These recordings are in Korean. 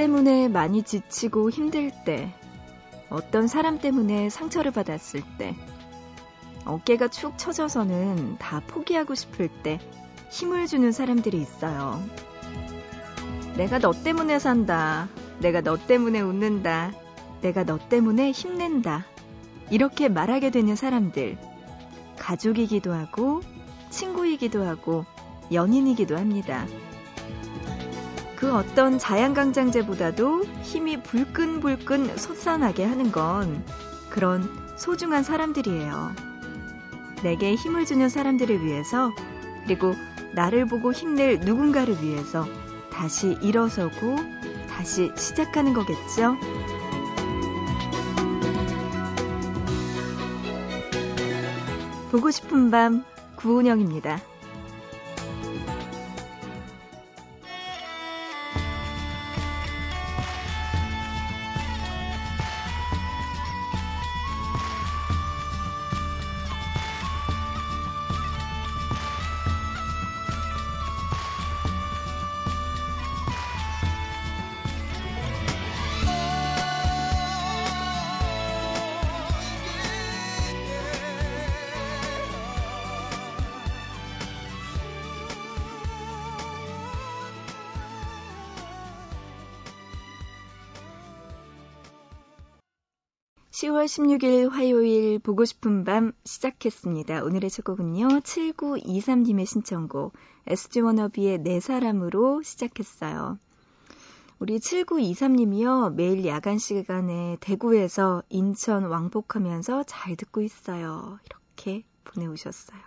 일 때문에 많이 지치고 힘들 때, 어떤 사람 때문에 상처를 받았을 때, 어깨가 축 처져서는 다 포기하고 싶을 때 힘을 주는 사람들이 있어요. 내가 너 때문에 산다. 내가 너 때문에 웃는다. 내가 너 때문에 힘낸다. 이렇게 말하게 되는 사람들. 가족이기도 하고, 친구이기도 하고, 연인이기도 합니다. 그 어떤 자양강장제보다도 힘이 불끈불끈 솟아나게 하는 건 그런 소중한 사람들이에요. 내게 힘을 주는 사람들을 위해서 그리고 나를 보고 힘낼 누군가를 위해서 다시 일어서고 다시 시작하는 거겠죠? 보고 싶은 밤 구은영입니다. 10월 16일 화요일 보고 싶은 밤 시작했습니다. 오늘의 첫 곡은요. 7923님의 신청곡 SG 워너비의 네 사람으로 시작했어요. 우리 7923님이요. 매일 야간 시간에 대구에서 인천 왕복하면서 잘 듣고 있어요. 이렇게 보내오셨어요.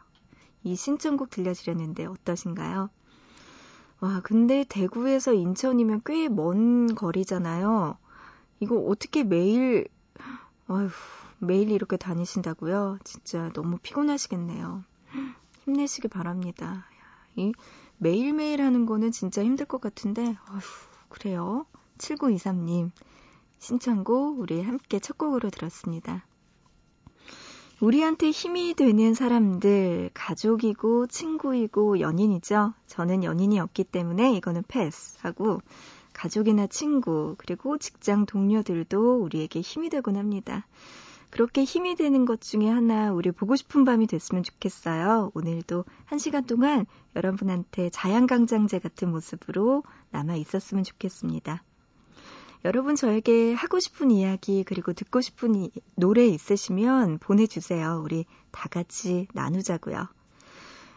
이 신청곡 들려드렸는데 어떠신가요? 와, 근데 대구에서 인천이면 꽤 먼 거리잖아요. 이거 어떻게 매일 어휴, 매일 이렇게 다니신다고요? 진짜 너무 피곤하시겠네요. 힘내시길 바랍니다. 이 매일매일 하는 거는 진짜 힘들 것 같은데, 어휴, 그래요. 7923님, 신청곡 우리 함께 첫 곡으로 들었습니다. 우리한테 힘이 되는 사람들, 가족이고, 친구이고, 연인이죠. 저는 연인이 없기 때문에 이거는 패스하고, 가족이나 친구, 그리고 직장 동료들도 우리에게 힘이 되곤 합니다. 그렇게 힘이 되는 것 중에 하나 우리 보고 싶은 밤이 됐으면 좋겠어요. 오늘도 한 시간 동안 여러분한테 자양강장제 같은 모습으로 남아 있었으면 좋겠습니다. 여러분 저에게 하고 싶은 이야기 그리고 듣고 싶은 이, 노래 있으시면 보내주세요. 우리 다 같이 나누자고요.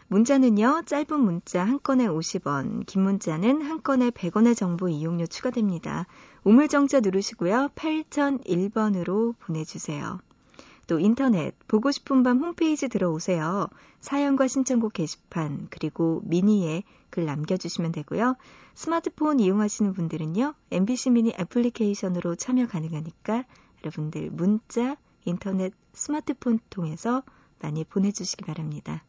문자는요, 짧은 문자 한 건에 50원, 긴 문자는 한 건에 100원의 정보 이용료 추가됩니다. 우물정자 누르시고요, 8001번으로 보내주세요. 또 인터넷, 보고 싶은 밤 홈페이지 들어오세요. 사연과 신청곡 게시판, 그리고 미니에 글 남겨주시면 되고요. 스마트폰 이용하시는 분들은요, MBC 미니 애플리케이션으로 참여 가능하니까 여러분들 문자, 인터넷, 스마트폰 통해서 많이 보내주시기 바랍니다.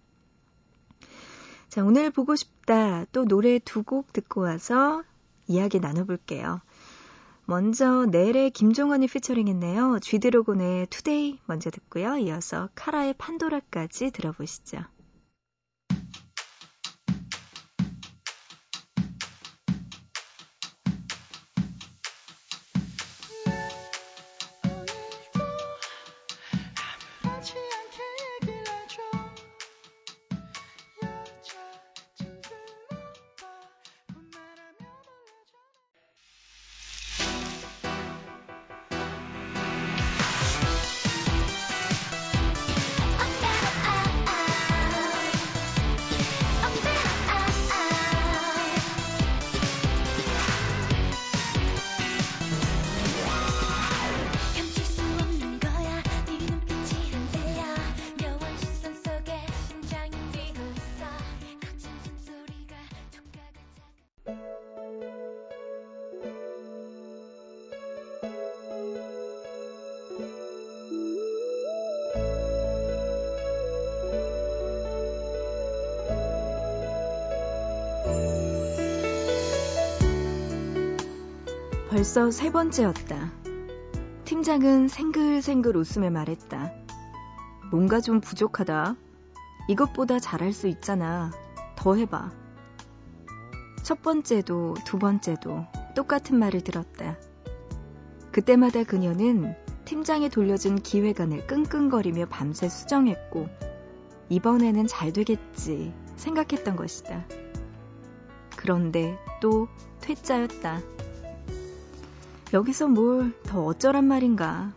자, 오늘 보고 싶다. 또 노래 두 곡 듣고 와서 이야기 나눠볼게요. 먼저 넬의 김종환이 피처링했네요. 쥐드로곤의 투데이 먼저 듣고요. 이어서 카라의 판도라까지 들어보시죠. 벌써 세 번째였다. 팀장은 생글생글 웃으며 말했다. 뭔가 좀 부족하다. 이것보다 잘할 수 있잖아. 더 해봐. 첫 번째도 두 번째도 똑같은 말을 들었다. 그때마다 그녀는 팀장이 돌려준 기획안을 끙끙거리며 밤새 수정했고, 이번에는 잘 되겠지 생각했던 것이다. 그런데 또 퇴짜였다. 여기서 뭘 더 어쩌란 말인가.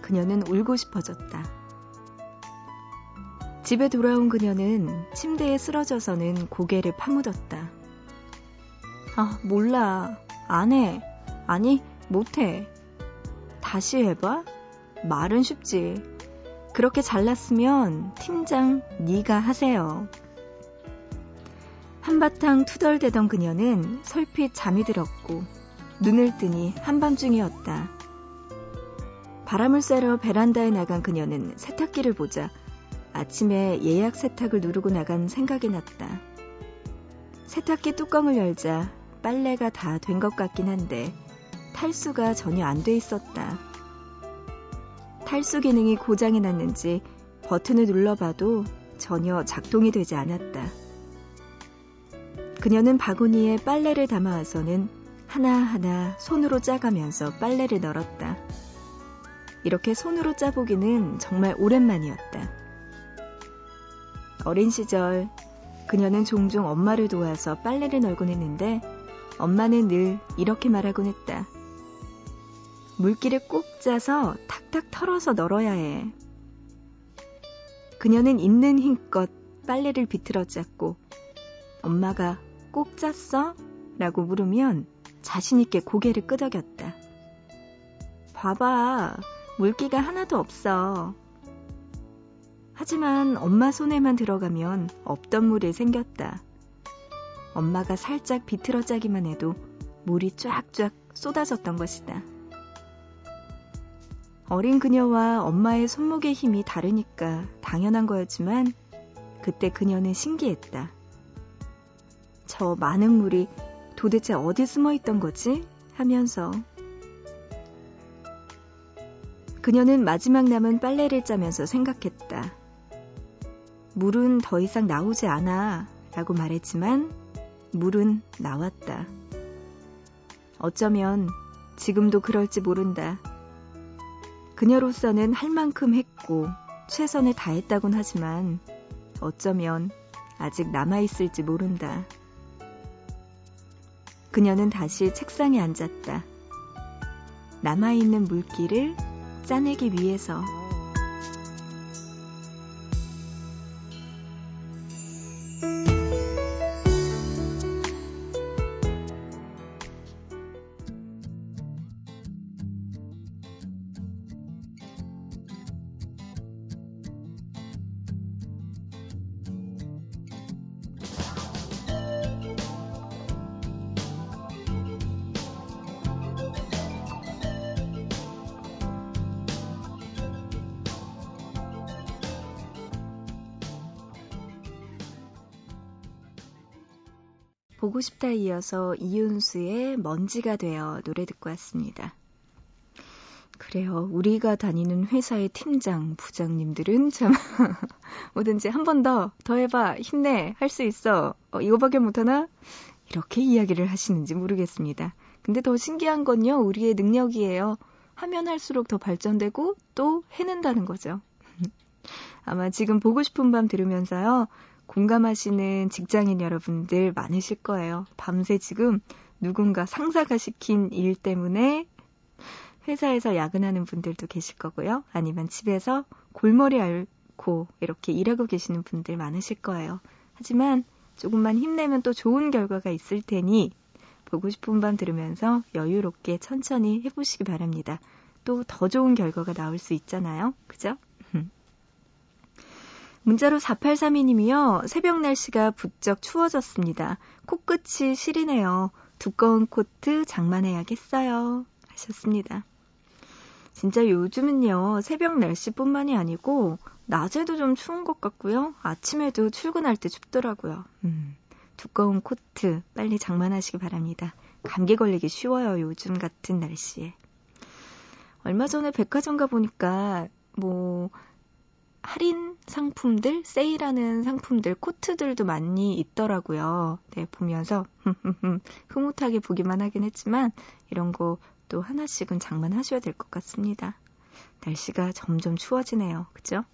그녀는 울고 싶어졌다. 집에 돌아온 그녀는 침대에 쓰러져서는 고개를 파묻었다. 아, 몰라. 안 해. 아니, 못 해. 다시 해봐? 말은 쉽지. 그렇게 잘났으면 팀장 네가 하세요. 한바탕 투덜대던 그녀는 설핏 잠이 들었고 눈을 뜨니 한밤중이었다. 바람을 쐬러 베란다에 나간 그녀는 세탁기를 보자 아침에 예약 세탁을 누르고 나간 생각이 났다. 세탁기 뚜껑을 열자 빨래가 다 된 것 같긴 한데 탈수가 전혀 안 돼 있었다. 탈수 기능이 고장이 났는지 버튼을 눌러봐도 전혀 작동이 되지 않았다. 그녀는 바구니에 빨래를 담아와서는 하나하나 손으로 짜가면서 빨래를 널었다. 이렇게 손으로 짜보기는 정말 오랜만이었다. 어린 시절 그녀는 종종 엄마를 도와서 빨래를 널곤 했는데 엄마는 늘 이렇게 말하곤 했다. 물기를 꼭 짜서 탁탁 털어서 널어야 해. 그녀는 있는 힘껏 빨래를 비틀어 짰고 엄마가 꼭 짰어? 라고 물으면 자신있게 고개를 끄덕였다. 봐봐, 물기가 하나도 없어. 하지만 엄마 손에만 들어가면 없던 물이 생겼다. 엄마가 살짝 비틀어 짜기만 해도 물이 쫙쫙 쏟아졌던 것이다. 어린 그녀와 엄마의 손목의 힘이 다르니까 당연한 거였지만 그때 그녀는 신기했다. 저 많은 물이 도대체 어디 숨어 있던 거지? 하면서 그녀는 마지막 남은 빨래를 짜면서 생각했다. 물은 더 이상 나오지 않아 라고 말했지만 물은 나왔다. 어쩌면 지금도 그럴지 모른다. 그녀로서는 할 만큼 했고 최선을 다했다곤 하지만 어쩌면 아직 남아있을지 모른다. 그녀는 다시 책상에 앉았다. 남아있는 물기를 짜내기 위해서. 보고 싶다 이어서 이윤수의 먼지가 되어 노래 듣고 왔습니다. 그래요. 우리가 다니는 회사의 팀장, 부장님들은 참 뭐든지 한 번 더, 더 해봐, 힘내, 할 수 있어. 어, 이거밖에 못하나? 이렇게 이야기를 하시는지 모르겠습니다. 근데 더 신기한 건요, 우리의 능력이에요. 하면 할수록 더 발전되고 또 해낸다는 거죠. 아마 지금 보고 싶은 밤 들으면서요, 공감하시는 직장인 여러분들 많으실 거예요. 밤새 지금 누군가 상사가 시킨 일 때문에 회사에서 야근하는 분들도 계실 거고요. 아니면 집에서 골머리 앓고 이렇게 일하고 계시는 분들 많으실 거예요. 하지만 조금만 힘내면 또 좋은 결과가 있을 테니 보고 싶은 밤 들으면서 여유롭게 천천히 해보시기 바랍니다. 또 더 좋은 결과가 나올 수 있잖아요. 그죠? 문자로 4832님이요. 새벽 날씨가 부쩍 추워졌습니다. 코끝이 시리네요. 두꺼운 코트 장만해야겠어요. 하셨습니다. 진짜 요즘은요, 새벽 날씨뿐만이 아니고, 낮에도 좀 추운 것 같고요. 아침에도 출근할 때 춥더라고요. 음, 두꺼운 코트 빨리 장만하시기 바랍니다. 감기 걸리기 쉬워요, 요즘 같은 날씨에. 얼마 전에 백화점 가보니까, 뭐, 할인 상품들, 세일하는 상품들, 코트들도 많이 있더라고요. 네, 보면서 흐뭇하게 보기만 하긴 했지만 이런 거 또 하나씩은 장만하셔야 될 것 같습니다. 날씨가 점점 추워지네요. 그죠?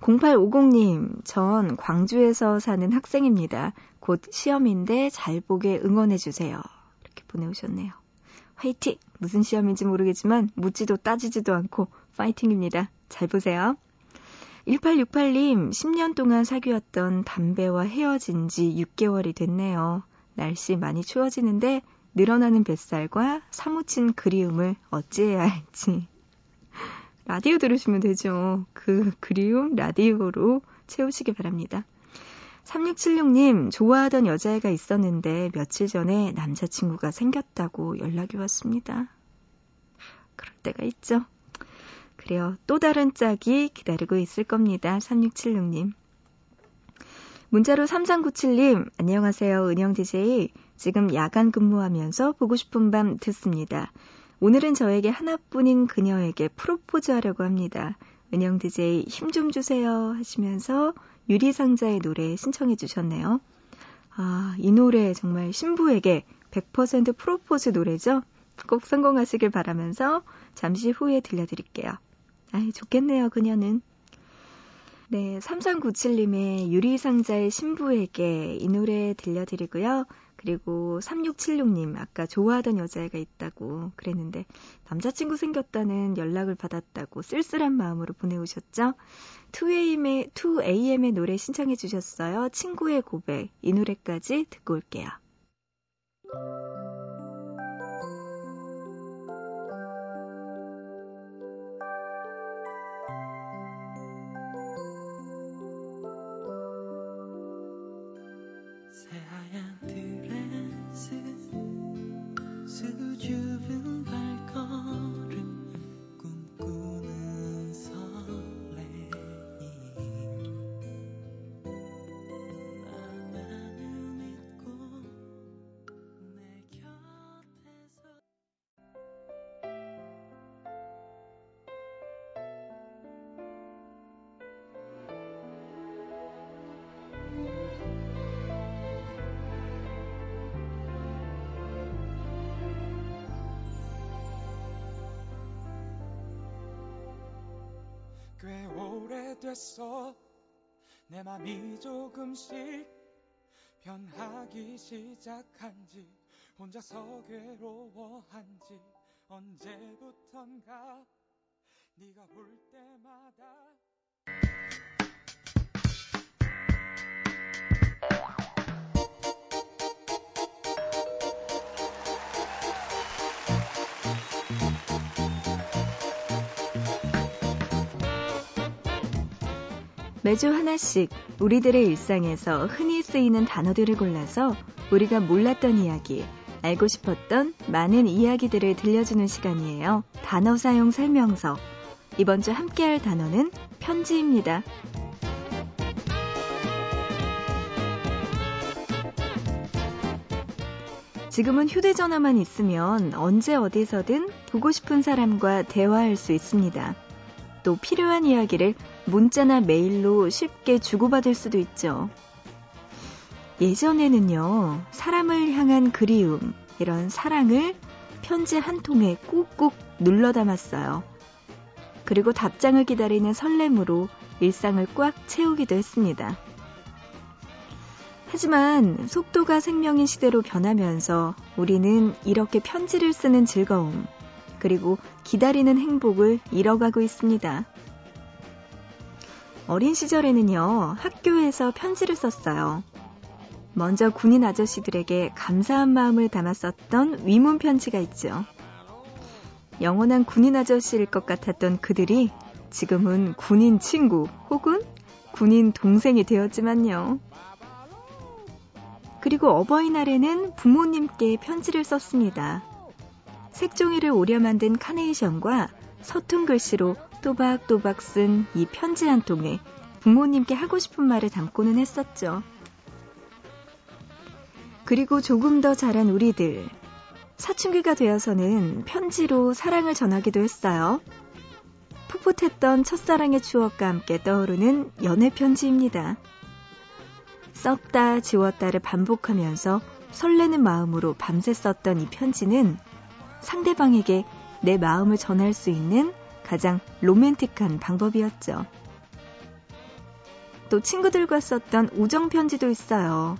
0850님, 전 광주에서 사는 학생입니다. 곧 시험인데 잘 보게 응원해주세요. 이렇게 보내오셨네요. 화이팅! 무슨 시험인지 모르겠지만 묻지도 따지지도 않고 파이팅입니다. 잘 보세요. 1868님, 10년 동안 사귀었던 담배와 헤어진 지 6개월이 됐네요. 날씨 많이 추워지는데 늘어나는 뱃살과 사무친 그리움을 어찌해야 할지. 라디오 들으시면 되죠. 그 그리움 라디오로 채우시기 바랍니다. 3676님, 좋아하던 여자애가 있었는데 며칠 전에 남자친구가 생겼다고 연락이 왔습니다. 그럴 때가 있죠. 그래요. 또 다른 짝이 기다리고 있을 겁니다. 3676님. 문자로 3397님, 안녕하세요. 은영 DJ. 지금 야간 근무하면서 보고 싶은 밤 듣습니다. 오늘은 저에게 하나뿐인 그녀에게 프로포즈 하려고 합니다. 은영 DJ 힘 좀 주세요 하시면서 유리상자의 노래 신청해 주셨네요. 아, 이 노래 정말 신부에게 100% 프로포즈 노래죠? 꼭 성공하시길 바라면서 잠시 후에 들려드릴게요. 아이, 좋겠네요, 그녀는. 네, 3397님의 유리상자의 신부에게 이 노래 들려드리고요. 그리고 3676님, 아까 좋아하던 여자애가 있다고 그랬는데, 남자친구 생겼다는 연락을 받았다고 쓸쓸한 마음으로 보내오셨죠? 2AM의, 2AM의 노래 신청해 주셨어요. 친구의 고백. 이 노래까지 듣고 올게요. 꽤 오래됐어. 내 맘이 조금씩 변하기 시작한지 혼자서 괴로워한지 언제부턴가 네가 올 때마다 매주 하나씩 우리들의 일상에서 흔히 쓰이는 단어들을 골라서 우리가 몰랐던 이야기, 알고 싶었던 많은 이야기들을 들려주는 시간이에요. 단어 사용 설명서. 이번 주 함께할 단어는 편지입니다. 지금은 휴대전화만 있으면 언제 어디서든 보고 싶은 사람과 대화할 수 있습니다. 또 필요한 이야기를 문자나 메일로 쉽게 주고받을 수도 있죠. 예전에는요, 사람을 향한 그리움, 이런 사랑을 편지 한 통에 꾹꾹 눌러 담았어요. 그리고 답장을 기다리는 설렘으로 일상을 꽉 채우기도 했습니다. 하지만 속도가 생명인 시대로 변하면서 우리는 이렇게 편지를 쓰는 즐거움, 그리고 기다리는 행복을 잃어가고 있습니다. 어린 시절에는요, 학교에서 편지를 썼어요. 먼저 군인 아저씨들에게 감사한 마음을 담았었던 위문 편지가 있죠. 영원한 군인 아저씨일 것 같았던 그들이 지금은 군인 친구 혹은 군인 동생이 되었지만요. 그리고 어버이날에는 부모님께 편지를 썼습니다. 색종이를 오려 만든 카네이션과 서툰 글씨로 또박또박 쓴 이 편지 한 통에 부모님께 하고 싶은 말을 담고는 했었죠. 그리고 조금 더 자란 우리들. 사춘기가 되어서는 편지로 사랑을 전하기도 했어요. 풋풋했던 첫사랑의 추억과 함께 떠오르는 연애 편지입니다. 썼다 지웠다를 반복하면서 설레는 마음으로 밤새 썼던 이 편지는 상대방에게 내 마음을 전할 수 있는 가장 로맨틱한 방법이었죠. 또 친구들과 썼던 우정 편지도 있어요.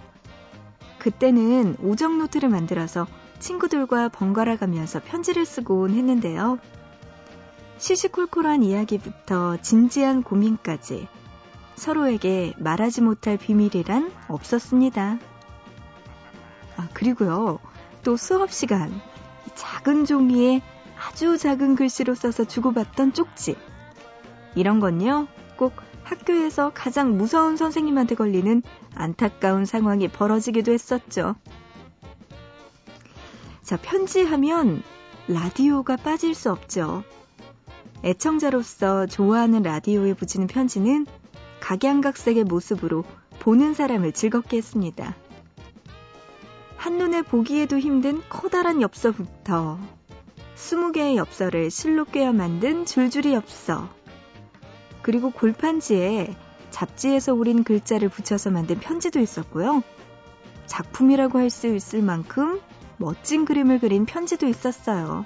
그때는 우정 노트를 만들어서 친구들과 번갈아 가면서 편지를 쓰곤 했는데요. 시시콜콜한 이야기부터 진지한 고민까지 서로에게 말하지 못할 비밀이란 없었습니다. 아, 그리고요. 또 수업 시간 작은 종이에 아주 작은 글씨로 써서 주고받던 쪽지. 이런 건요. 꼭 학교에서 가장 무서운 선생님한테 걸리는 안타까운 상황이 벌어지기도 했었죠. 자, 편지하면 라디오가 빠질 수 없죠. 애청자로서 좋아하는 라디오에 붙이는 편지는 각양각색의 모습으로 보는 사람을 즐겁게 했습니다. 한눈에 보기에도 힘든 커다란 엽서부터 20개의 엽서를 실로 꿰어 만든 줄줄이 엽서 그리고 골판지에 잡지에서 우린 글자를 붙여서 만든 편지도 있었고요. 작품이라고 할 수 있을 만큼 멋진 그림을 그린 편지도 있었어요.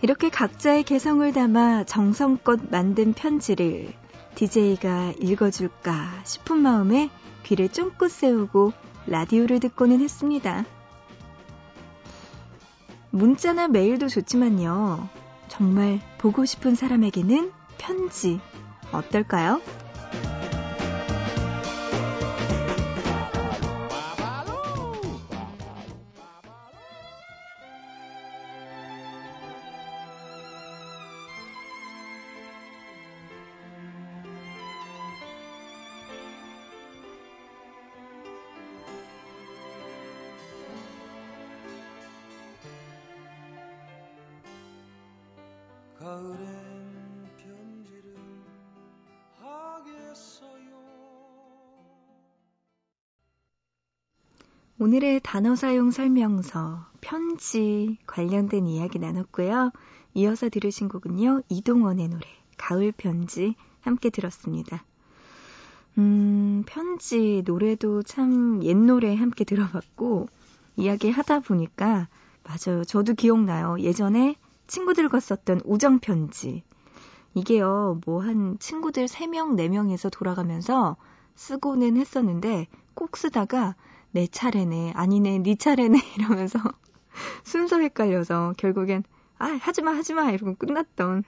이렇게 각자의 개성을 담아 정성껏 만든 편지를 DJ가 읽어줄까 싶은 마음에 귀를 쫑긋 세우고 라디오를 듣고는 했습니다. 문자나 메일도 좋지만요. 정말 보고 싶은 사람에게는 편지 어떨까요? 가을엔 편지를 하겠어요. 오늘의 단어 사용 설명서, 편지 관련된 이야기 나눴고요. 이어서 들으신 곡은요, 이동원의 노래, 가을 편지 함께 들었습니다. 음, 편지, 노래도 참 옛 노래 함께 들어봤고, 이야기 하다 보니까, 맞아요. 저도 기억나요. 예전에 친구들과 썼던 우정편지. 이게요, 뭐 한 친구들 3명, 4명이서 돌아가면서 쓰고는 했었는데 꼭 쓰다가 내 차례네, 아니네, 네 차례네 이러면서 순서 헷갈려서 결국엔 아, 하지마, 하지마 이러고 끝났던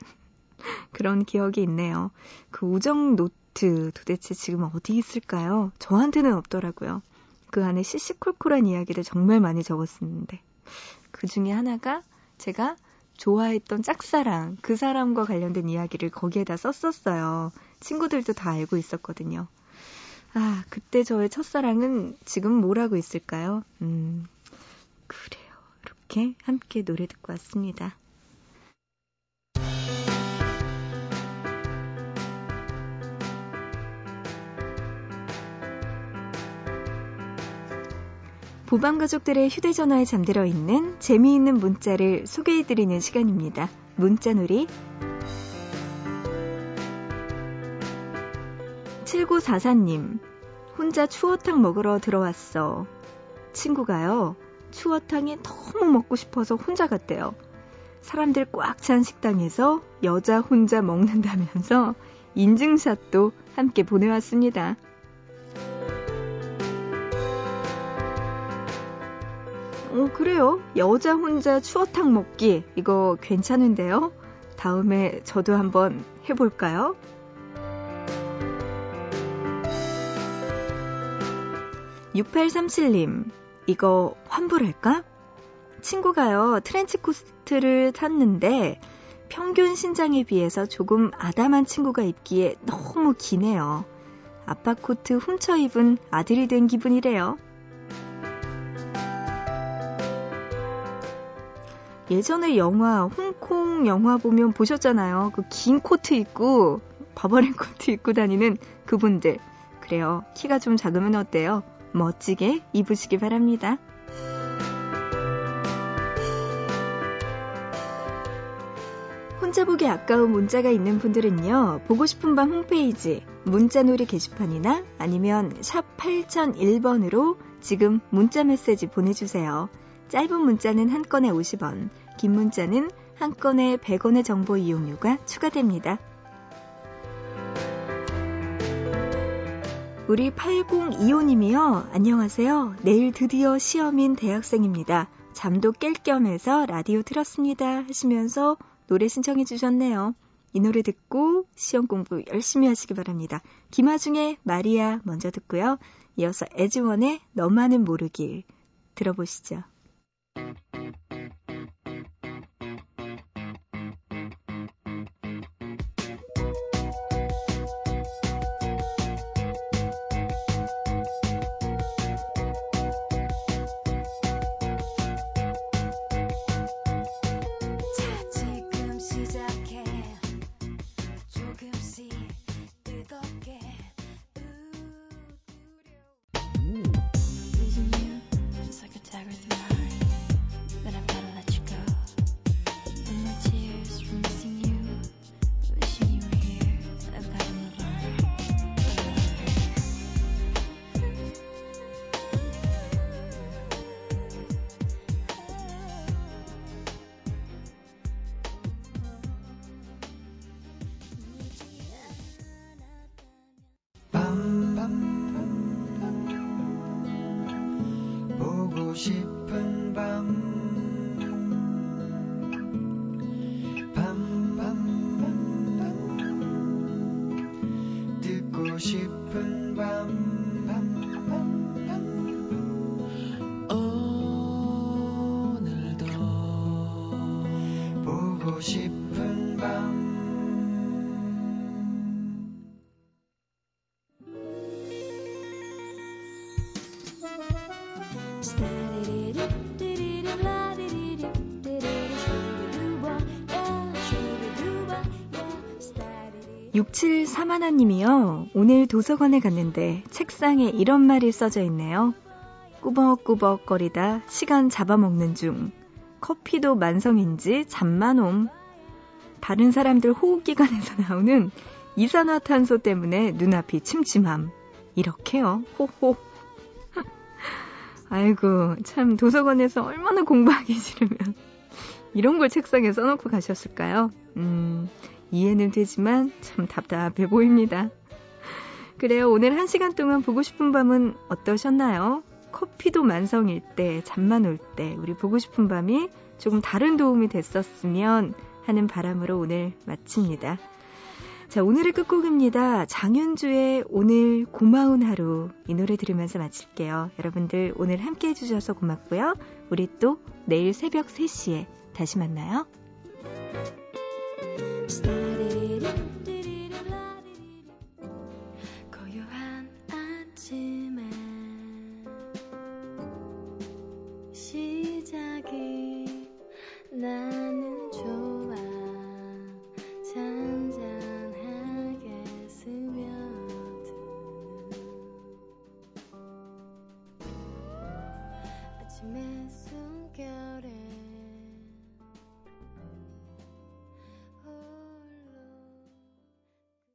그런 기억이 있네요. 그 우정 노트 도대체 지금 어디 있을까요? 저한테는 없더라고요. 그 안에 시시콜콜한 이야기를 정말 많이 적었었는데 그 중에 하나가 제가 좋아했던 짝사랑, 그 사람과 관련된 이야기를 거기에다 썼었어요. 친구들도 다 알고 있었거든요. 아, 그때 저의 첫사랑은 지금 뭘 하고 있을까요? 음, 그래요. 이렇게 함께 노래 듣고 왔습니다. 보방 가족들의 휴대전화에 잠들어 있는 재미있는 문자를 소개해드리는 시간입니다. 문자놀이 7944님, 혼자 추어탕 먹으러 들어왔어. 친구가요, 추어탕이 너무 먹고 싶어서 혼자 갔대요. 사람들 꽉 찬 식당에서 여자 혼자 먹는다면서 인증샷도 함께 보내왔습니다. 어, 그래요. 여자 혼자 추어탕 먹기. 이거 괜찮은데요? 다음에 저도 한번 해볼까요? 6837님, 이거 환불할까? 친구가요, 트렌치 코트를 샀는데 평균 신장에 비해서 조금 아담한 친구가 입기에 너무 기네요. 아빠 코트 훔쳐 입은 아들이 된 기분이래요. 예전에 영화, 홍콩 영화 보면 보셨잖아요. 그 긴 코트 입고, 바버린 코트 입고 다니는 그분들. 그래요. 키가 좀 작으면 어때요? 멋지게 입으시기 바랍니다. 혼자 보기 아까운 문자가 있는 분들은요, 보고 싶은 밤 홈페이지 문자놀이 게시판이나 아니면 샵 8001번으로 지금 문자 메시지 보내주세요. 짧은 문자는 한 건에 50원, 긴 문자는 한 건에 100원의 정보 이용료가 추가됩니다. 우리 8025님이요. 안녕하세요. 내일 드디어 시험인 대학생입니다. 잠도 깰 겸해서 라디오 틀었습니다. 하시면서 노래 신청해 주셨네요. 이 노래 듣고 시험 공부 열심히 하시기 바랍니다. 김하중의 마리아 먼저 듣고요. 이어서 에즈원의 너만은 모르길 들어보시죠. Thank you. she 6731님이요. 오늘 도서관에 갔는데 책상에 이런 말이 써져 있네요. 꾸벅꾸벅거리다 시간 잡아먹는 중. 커피도 만성인지 잠만 옴. 다른 사람들 호흡기관에서 나오는 이산화탄소 때문에 눈앞이 침침함. 이렇게요. 호호. 아이고, 참 도서관에서 얼마나 공부하기 싫으면 이런 걸 책상에 써놓고 가셨을까요? 음, 이해는 되지만 참 답답해 보입니다. 그래요. 오늘 한 시간 동안 보고 싶은 밤은 어떠셨나요? 커피도 만성일 때, 잠만 올 때, 우리 보고 싶은 밤이 조금 다른 도움이 됐었으면 하는 바람으로 오늘 마칩니다. 자, 오늘의 끝곡입니다. 장윤주의 오늘 고마운 하루. 이 노래 들으면서 마칠게요. 여러분들 오늘 함께 해주셔서 고맙고요. 우리 또 내일 새벽 3시에 다시 만나요.